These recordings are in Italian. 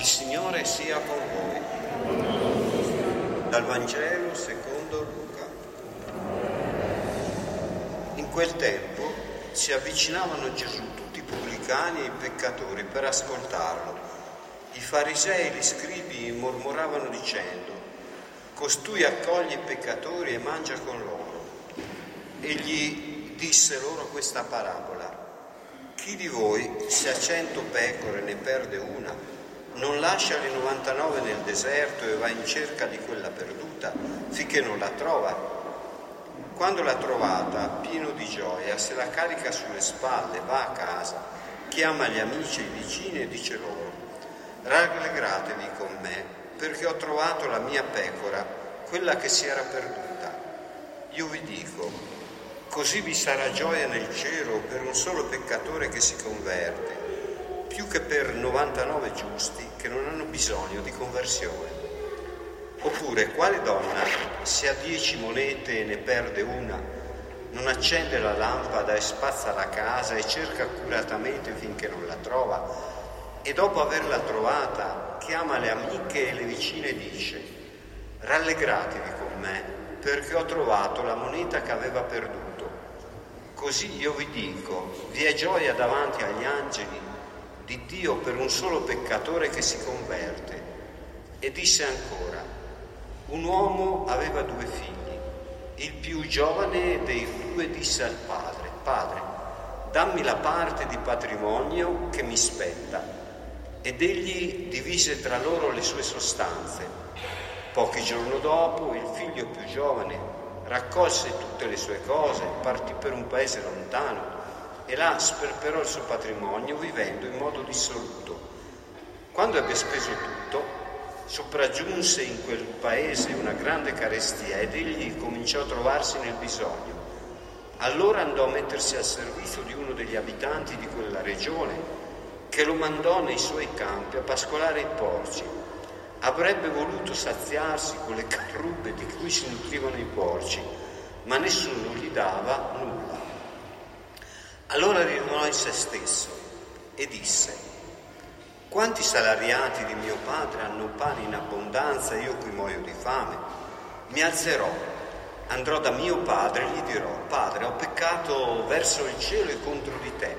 Il Signore sia con voi. Dal Vangelo secondo Luca. In quel tempo si avvicinavano a Gesù tutti i pubblicani e i peccatori per ascoltarlo. I farisei e gli scribi mormoravano dicendo, costui accoglie i peccatori e mangia con loro. Egli disse loro questa parabola. Chi di voi, se ha cento pecore, ne perde una, non lascia le 99 nel deserto e va in cerca di quella perduta finché non la trova. Quando l'ha trovata, pieno di gioia, se la carica sulle spalle, va a casa, chiama gli amici e i vicini e dice loro, rallegratevi con me perché ho trovato la mia pecora, quella che si era perduta. Io vi dico, così vi sarà gioia nel cielo per un solo peccatore che si converte più che per 99 giusti che non hanno bisogno di conversione. Oppure quale donna, se ha dieci monete e ne perde una, non accende la lampada e spazza la casa e cerca accuratamente finché non la trova e dopo averla trovata chiama le amiche e le vicine e dice rallegratevi con me perché ho trovato la moneta che aveva perduto. Così io vi dico, vi è gioia davanti agli angeli di Dio per un solo peccatore che si converte. E disse ancora, un uomo aveva due figli. Il più giovane dei due disse al padre, Padre, dammi la parte di patrimonio che mi spetta. Ed egli divise tra loro le sue sostanze. Pochi giorni dopo il figlio più giovane raccolse tutte le sue cose, partì per un paese lontano e là sperperò il suo patrimonio vivendo in modo dissoluto. Quando ebbe speso tutto, sopraggiunse in quel paese una grande carestia ed egli cominciò a trovarsi nel bisogno. Allora andò a mettersi al servizio di uno degli abitanti di quella regione che lo mandò nei suoi campi a pascolare i porci. Avrebbe voluto saziarsi con le carrubbe di cui si nutrivano i porci, ma nessuno gli dava nulla. Allora ritornò in se stesso e disse, quanti salariati di mio padre hanno pane in abbondanza io qui muoio di fame? Mi alzerò, andrò da mio padre e gli dirò, padre, ho peccato verso il cielo e contro di te.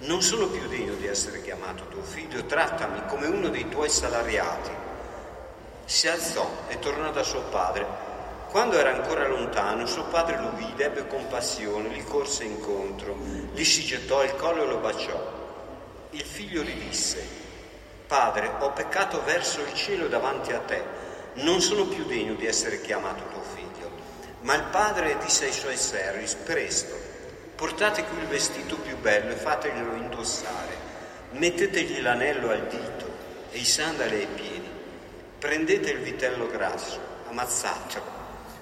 Non sono più degno di essere chiamato tuo figlio, trattami come uno dei tuoi salariati. Si alzò e tornò da suo padre quando era ancora lontano, suo padre lo vide, ebbe compassione, gli corse incontro, gli si gettò al collo e lo baciò. Il figlio gli disse, Padre, ho peccato verso il cielo davanti a te, non sono più degno di essere chiamato tuo figlio. Ma il padre disse ai suoi servi, presto, portate qui il vestito più bello e fateglielo indossare, mettetegli l'anello al dito e i sandali ai piedi, prendete il vitello grasso, ammazzatelo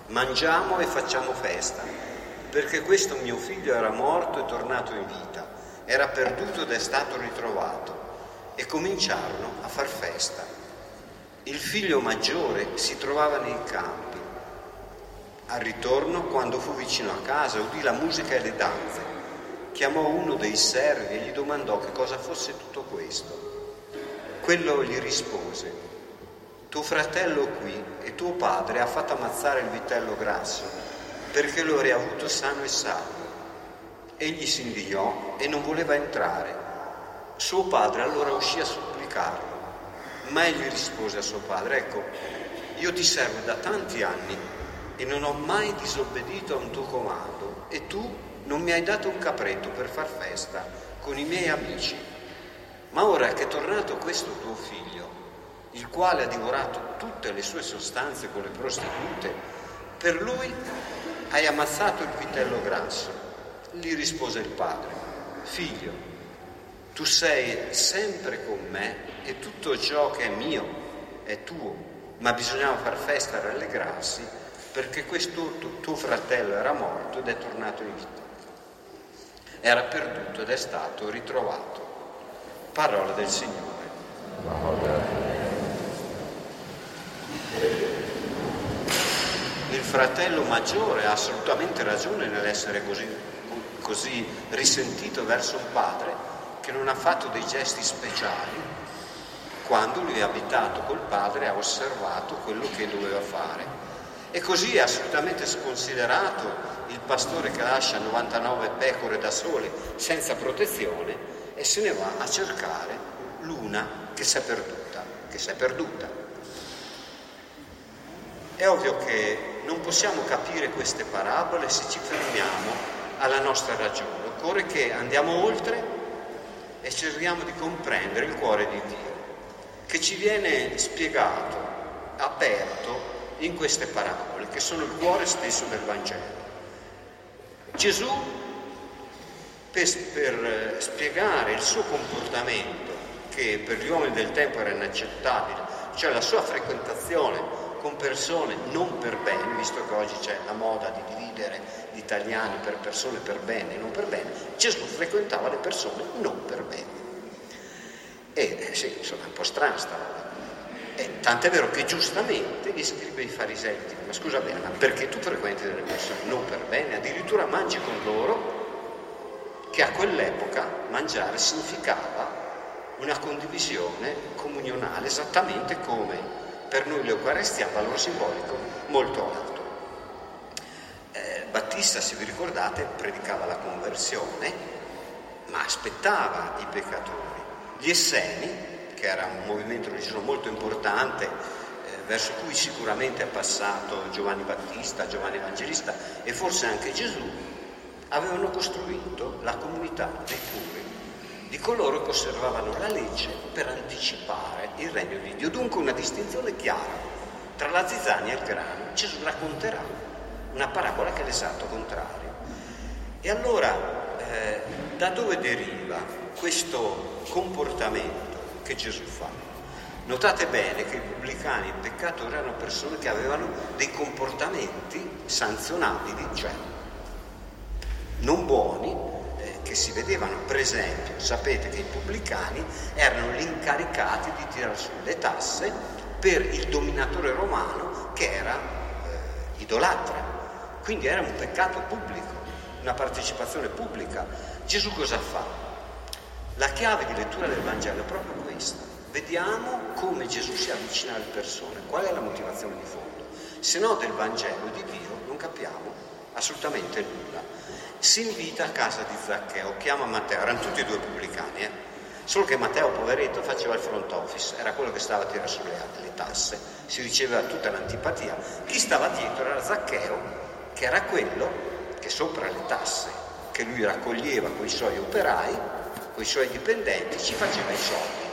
mangiamo e facciamo festa, perché questo mio figlio era morto e tornato in vita, era perduto ed è stato ritrovato. E cominciarono a far festa. Il figlio maggiore si trovava nei campi. Al ritorno, quando fu vicino a casa, udì la musica e le danze. Chiamò uno dei servi e gli domandò che cosa fosse tutto questo. Quello gli rispose, tuo fratello qui e tuo padre ha fatto ammazzare il vitello grasso perché lo avrei avuto sano e salvo. Egli si indignò e non voleva entrare. Suo padre allora uscì a supplicarlo, ma egli rispose a suo padre, ecco, io ti servo da tanti anni e non ho mai disobbedito a un tuo comando e tu non mi hai dato un capretto per far festa con i miei amici. Ma ora che è tornato questo tuo figlio, il quale ha divorato tutte le sue sostanze con le prostitute, per lui hai ammazzato il vitello grasso. Gli rispose il padre, figlio, tu sei sempre con me e tutto ciò che è mio è tuo, ma bisognava far festa e rallegrarsi perché questo tuo fratello era morto ed è tornato in vita. Era perduto ed è stato ritrovato. Parola del Signore. Fratello maggiore ha assolutamente ragione nell'essere così, così risentito verso un padre che non ha fatto dei gesti speciali quando lui è abitato col padre ha osservato quello che doveva fare. E così è assolutamente sconsiderato il pastore che lascia 99 pecore da sole senza protezione e se ne va a cercare l'una che si è perduta, che si è perduta. È ovvio che non possiamo capire queste parabole se ci fermiamo alla nostra ragione, occorre che andiamo oltre e cerchiamo di comprendere il cuore di Dio, che ci viene spiegato, aperto in queste parabole, che sono il cuore stesso del Vangelo. Gesù, per, per spiegare il suo comportamento, che per gli uomini del tempo era inaccettabile, cioè la sua frequentazione con persone non per bene, visto che oggi c'è la moda di dividere gli italiani per persone per bene e non per bene, Gesù frequentava le persone non per bene. E eh, sì, insomma, è un po' strana sta roba. E, tant'è vero che giustamente gli scrive i farisei ma scusa bene, ma perché tu frequenti delle persone non per bene? Addirittura mangi con loro, che a quell'epoca mangiare significava una condivisione comunionale, esattamente come per noi l'Eucarestia ha un valore simbolico molto alto. Eh, Battista, se vi ricordate, predicava la conversione, ma aspettava i peccatori. Gli Esseni, che era un movimento religioso molto importante, eh, verso cui sicuramente è passato Giovanni Battista, Giovanni Evangelista e forse anche Gesù, avevano costruito la comunità dei puri di coloro che osservavano la legge per anticipare il regno di Dio. Dunque una distinzione chiara tra la zizzania e il grano. Gesù racconterà una parabola che è l'esatto contrario. E allora eh, da dove deriva questo comportamento che Gesù fa? Notate bene che i pubblicani e i peccatori erano persone che avevano dei comportamenti sanzionabili, cioè non buoni, che si vedevano, per esempio, sapete che i pubblicani erano gli incaricati di tirare su le tasse per il dominatore romano che era eh, idolatra. Quindi era un peccato pubblico, una partecipazione pubblica. Gesù cosa fa? La chiave di lettura del Vangelo è proprio questa. Vediamo come Gesù si avvicina alle persone, qual è la motivazione di fondo. Se no del Vangelo di Dio non capiamo assolutamente nulla si invita a casa di Zaccheo, chiama Matteo, erano tutti e due pubblicani, eh? solo che Matteo, poveretto, faceva il front office, era quello che stava a tirare sulle le tasse, si riceveva tutta l'antipatia. Chi stava dietro era Zaccheo, che era quello che sopra le tasse che lui raccoglieva con i suoi operai, con i suoi dipendenti, ci faceva i soldi.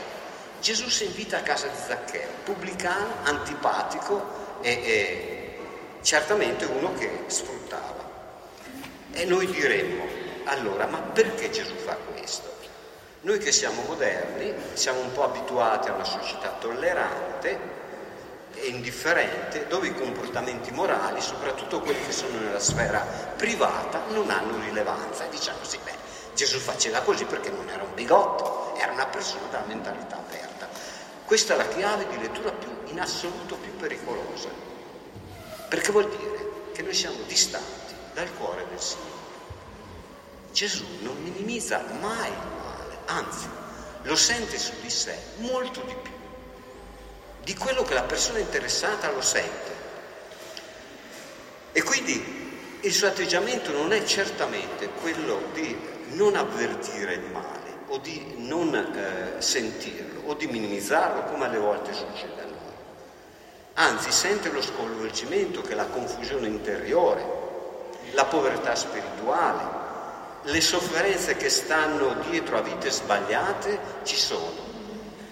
Gesù si invita a casa di Zaccheo, pubblicano, antipatico e, e certamente uno che sfruttava. E noi diremmo, allora, ma perché Gesù fa questo? Noi che siamo moderni, siamo un po' abituati a una società tollerante e indifferente, dove i comportamenti morali, soprattutto quelli che sono nella sfera privata, non hanno rilevanza. E diciamo sì, beh, Gesù faceva così perché non era un bigotto, era una persona dalla mentalità aperta. Questa è la chiave di lettura più, in assoluto più pericolosa, perché vuol dire che noi siamo distanti dal cuore del Signore. Gesù non minimizza mai il male, anzi lo sente su di sé molto di più di quello che la persona interessata lo sente. E quindi il suo atteggiamento non è certamente quello di non avvertire il male o di non eh, sentirlo o di minimizzarlo come alle volte succede a noi. Anzi, sente lo sconvolgimento che la confusione interiore, la povertà spirituale, le sofferenze che stanno dietro a vite sbagliate ci sono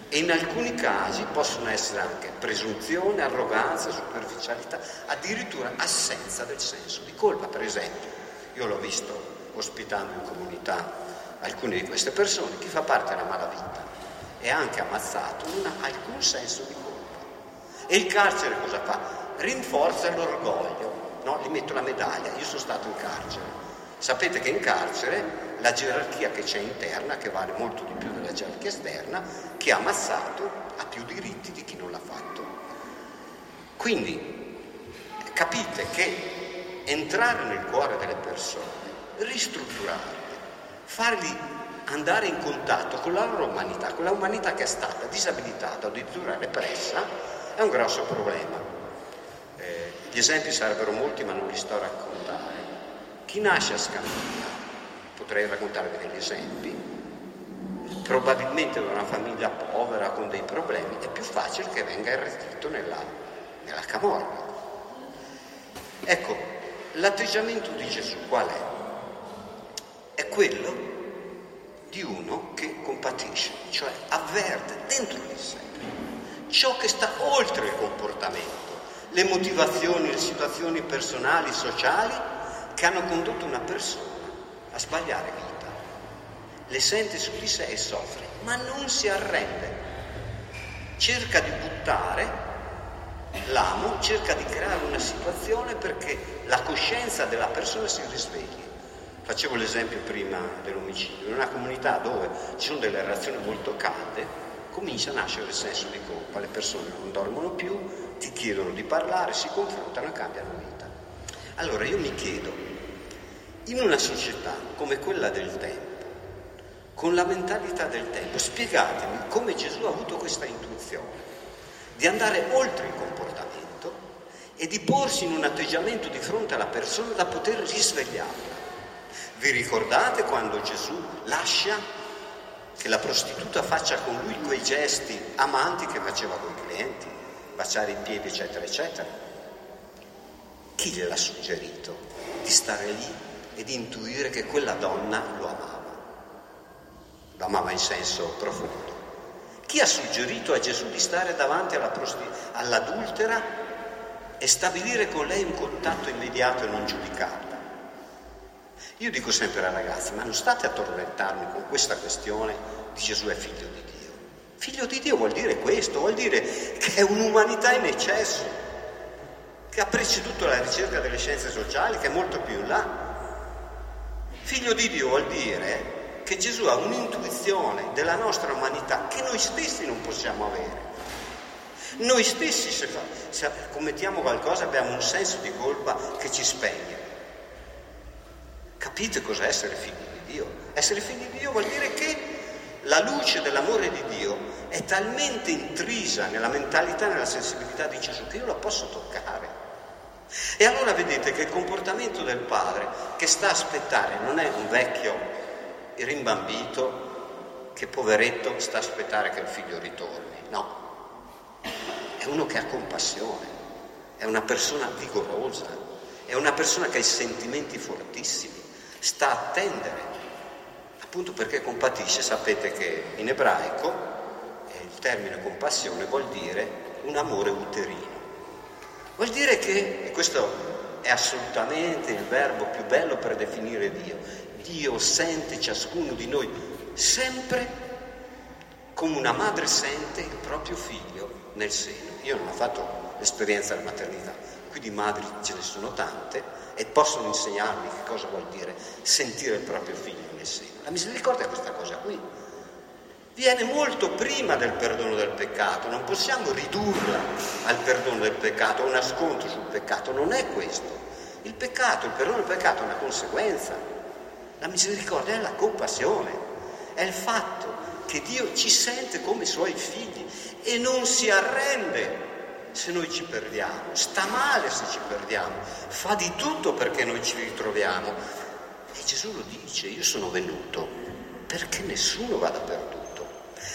e in alcuni casi possono essere anche presunzione, arroganza, superficialità, addirittura assenza del senso di colpa. Per esempio, io l'ho visto ospitando in comunità alcune di queste persone, chi fa parte della malavita è anche ammazzato, non ha alcun senso di colpa. E il carcere cosa fa? Rinforza l'orgoglio, no? gli metto la medaglia, io sono stato in carcere. Sapete che in carcere la gerarchia che c'è interna, che vale molto di più della gerarchia esterna, chi ha ammazzato ha più diritti di chi non l'ha fatto. Quindi capite che entrare nel cuore delle persone, ristrutturarle, fargli andare in contatto con la loro umanità, con la umanità che è stata disabilitata o addirittura repressa, è un grosso problema. Gli esempi sarebbero molti ma non li sto a raccontare. Chi nasce a Scandinavia, potrei raccontarvi degli esempi, probabilmente da una famiglia povera con dei problemi, è più facile che venga irretito nella, nella camorra. Ecco, l'atteggiamento di Gesù qual è? È quello di uno che compatisce, cioè avverte dentro di sé ciò che sta oltre il comportamento, le motivazioni, le situazioni personali, sociali che hanno condotto una persona a sbagliare vita. Le sente su di sé e soffre, ma non si arrende. Cerca di buttare l'amo, cerca di creare una situazione perché la coscienza della persona si risvegli. Facevo l'esempio prima dell'omicidio, in una comunità dove ci sono delle reazioni molto calde, comincia a nascere il senso di colpa, le persone non dormono più, ti chiedono di parlare, si confrontano e cambiano vita. Allora io mi chiedo, in una società come quella del tempo, con la mentalità del tempo, spiegatemi come Gesù ha avuto questa intuizione di andare oltre il comportamento e di porsi in un atteggiamento di fronte alla persona da poter risvegliarla. Vi ricordate quando Gesù lascia che la prostituta faccia con lui quei gesti amanti che faceva con i clienti, baciare i piedi, eccetera, eccetera. Chi gliel'ha suggerito di stare lì e di intuire che quella donna lo amava? Lo amava in senso profondo. Chi ha suggerito a Gesù di stare davanti alla prosti- all'adultera e stabilire con lei un contatto immediato e non giudicato? Io dico sempre ai ragazzi, ma non state a tormentarmi con questa questione di Gesù è figlio di Dio. Figlio di Dio vuol dire questo, vuol dire che è un'umanità in eccesso, che ha preceduto la ricerca delle scienze sociali, che è molto più in là. Figlio di Dio vuol dire che Gesù ha un'intuizione della nostra umanità che noi stessi non possiamo avere. Noi stessi se, fa, se commettiamo qualcosa abbiamo un senso di colpa che ci spegne. Capite cos'è essere figli di Dio? Essere figli di Dio vuol dire che la luce dell'amore di Dio è talmente intrisa nella mentalità nella sensibilità di Gesù che io la posso toccare. E allora vedete che il comportamento del padre che sta a aspettare non è un vecchio rimbambito che poveretto sta a aspettare che il figlio ritorni, no, è uno che ha compassione, è una persona vigorosa, è una persona che ha i sentimenti fortissimi sta a attendere, appunto perché compatisce, sapete che in ebraico termine compassione vuol dire un amore uterino. Vuol dire che, e questo è assolutamente il verbo più bello per definire Dio, Dio sente ciascuno di noi sempre come una madre sente il proprio figlio nel seno. Io non ho fatto l'esperienza della maternità, qui di madri ce ne sono tante, e possono insegnarmi che cosa vuol dire sentire il proprio figlio nel seno. La misericordia è questa cosa qui. Viene molto prima del perdono del peccato, non possiamo ridurla al perdono del peccato, a una scontro sul peccato, non è questo. Il peccato, il perdono del peccato è una conseguenza. La misericordia è la compassione, è il fatto che Dio ci sente come suoi figli e non si arrende se noi ci perdiamo, sta male se ci perdiamo, fa di tutto perché noi ci ritroviamo. E Gesù lo dice, io sono venuto perché nessuno vada perduto.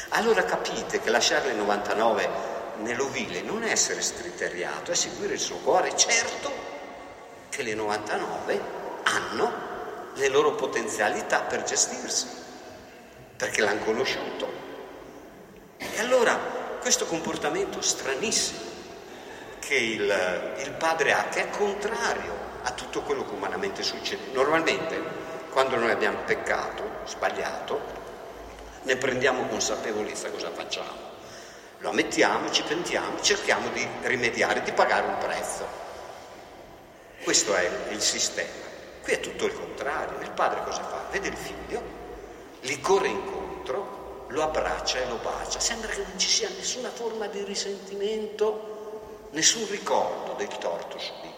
Allora capite che lasciare le 99 nell'ovile non è essere striteriato, è seguire il suo cuore. Certo che le 99 hanno le loro potenzialità per gestirsi, perché l'hanno conosciuto. E allora questo comportamento stranissimo che il, il padre ha, che è contrario a tutto quello che umanamente succede. Normalmente, quando noi abbiamo peccato, sbagliato, ne prendiamo consapevolezza cosa facciamo. Lo ammettiamo, ci pentiamo, cerchiamo di rimediare, di pagare un prezzo. Questo è il sistema. Qui è tutto il contrario. Il padre cosa fa? Vede il figlio, gli corre incontro, lo abbraccia e lo bacia. Sembra che non ci sia nessuna forma di risentimento nessun ricordo del torto subito.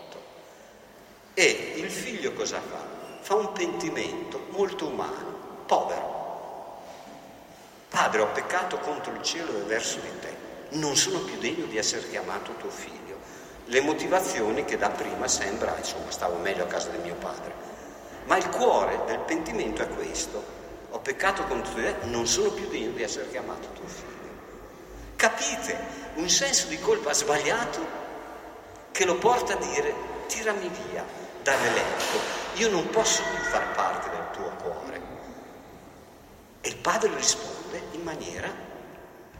E il figlio cosa fa? Fa un pentimento molto umano, povero, Padre, ho peccato contro il cielo e verso di te, non sono più degno di essere chiamato tuo figlio. Le motivazioni che da prima sembra, insomma, stavo meglio a casa di mio padre. Ma il cuore del pentimento è questo. Ho peccato contro te, non sono più degno di essere chiamato tuo figlio. Capite? Un senso di colpa sbagliato che lo porta a dire tirami via dall'elenco, io non posso più far parte del tuo cuore. E il padre risponde in maniera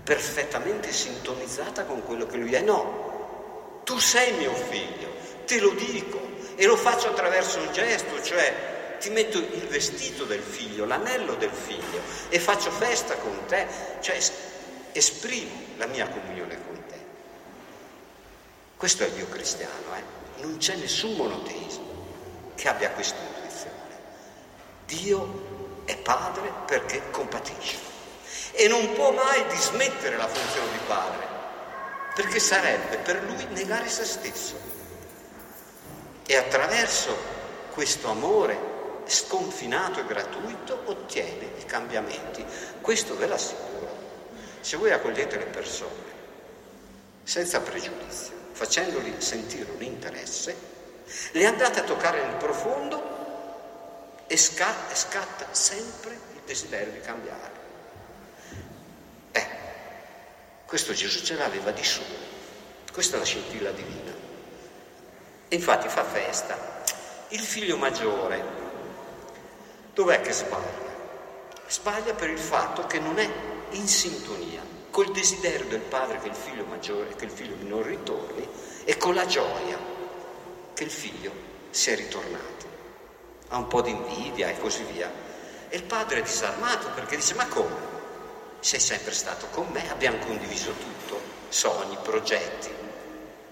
perfettamente sintonizzata con quello che lui è. No, tu sei mio figlio, te lo dico e lo faccio attraverso un gesto, cioè ti metto il vestito del figlio, l'anello del figlio e faccio festa con te, cioè esprimo la mia comunione con te. Questo è il Dio cristiano, eh? non c'è nessun monoteismo che abbia questa intuizione. Dio è padre perché compatisce e non può mai dismettere la funzione di padre perché sarebbe per lui negare se stesso. E attraverso questo amore sconfinato e gratuito ottiene i cambiamenti. Questo ve l'assicuro. Se voi accogliete le persone senza pregiudizio, facendogli sentire un interesse, le andate a toccare nel profondo e scatta, scatta sempre il desiderio di cambiare. Eh, questo Gesù ce l'aveva di suo, questa è la scintilla divina. E infatti fa festa. Il figlio maggiore, dov'è che sbaglia? Sbaglia per il fatto che non è in sintonia col desiderio del padre che il figlio maggiore, che il figlio minore ritorni e con la gioia che il figlio sia ritornato ha un po' di invidia e così via. E il padre è disarmato perché dice ma come? Sei sempre stato con me, abbiamo condiviso tutto, sogni, progetti.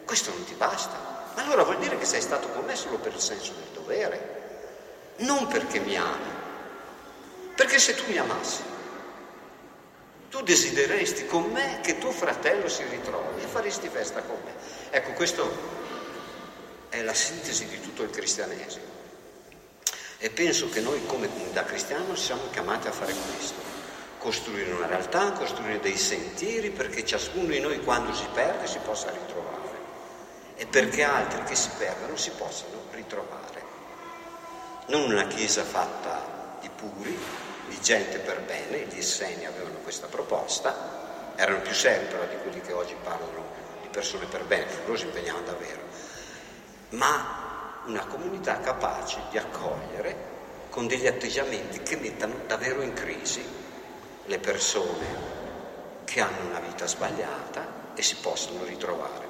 Questo non ti basta. Ma allora vuol dire che sei stato con me solo per il senso del dovere, non perché mi ami. Perché se tu mi amassi, tu desidereresti con me che tuo fratello si ritrovi e faresti festa con me. Ecco, questo è la sintesi di tutto il cristianesimo. E penso che noi come comunità cristiana siamo chiamati a fare questo, costruire una realtà, costruire dei sentieri perché ciascuno di noi quando si perde si possa ritrovare e perché altri che si perdono si possano ritrovare. Non una chiesa fatta di puri, di gente per bene, gli Esseni avevano questa proposta, erano più seri però di quelli che oggi parlano di persone per bene, loro si impegnavano davvero, ma una comunità capace di accogliere con degli atteggiamenti che mettano davvero in crisi le persone che hanno una vita sbagliata e si possono ritrovare.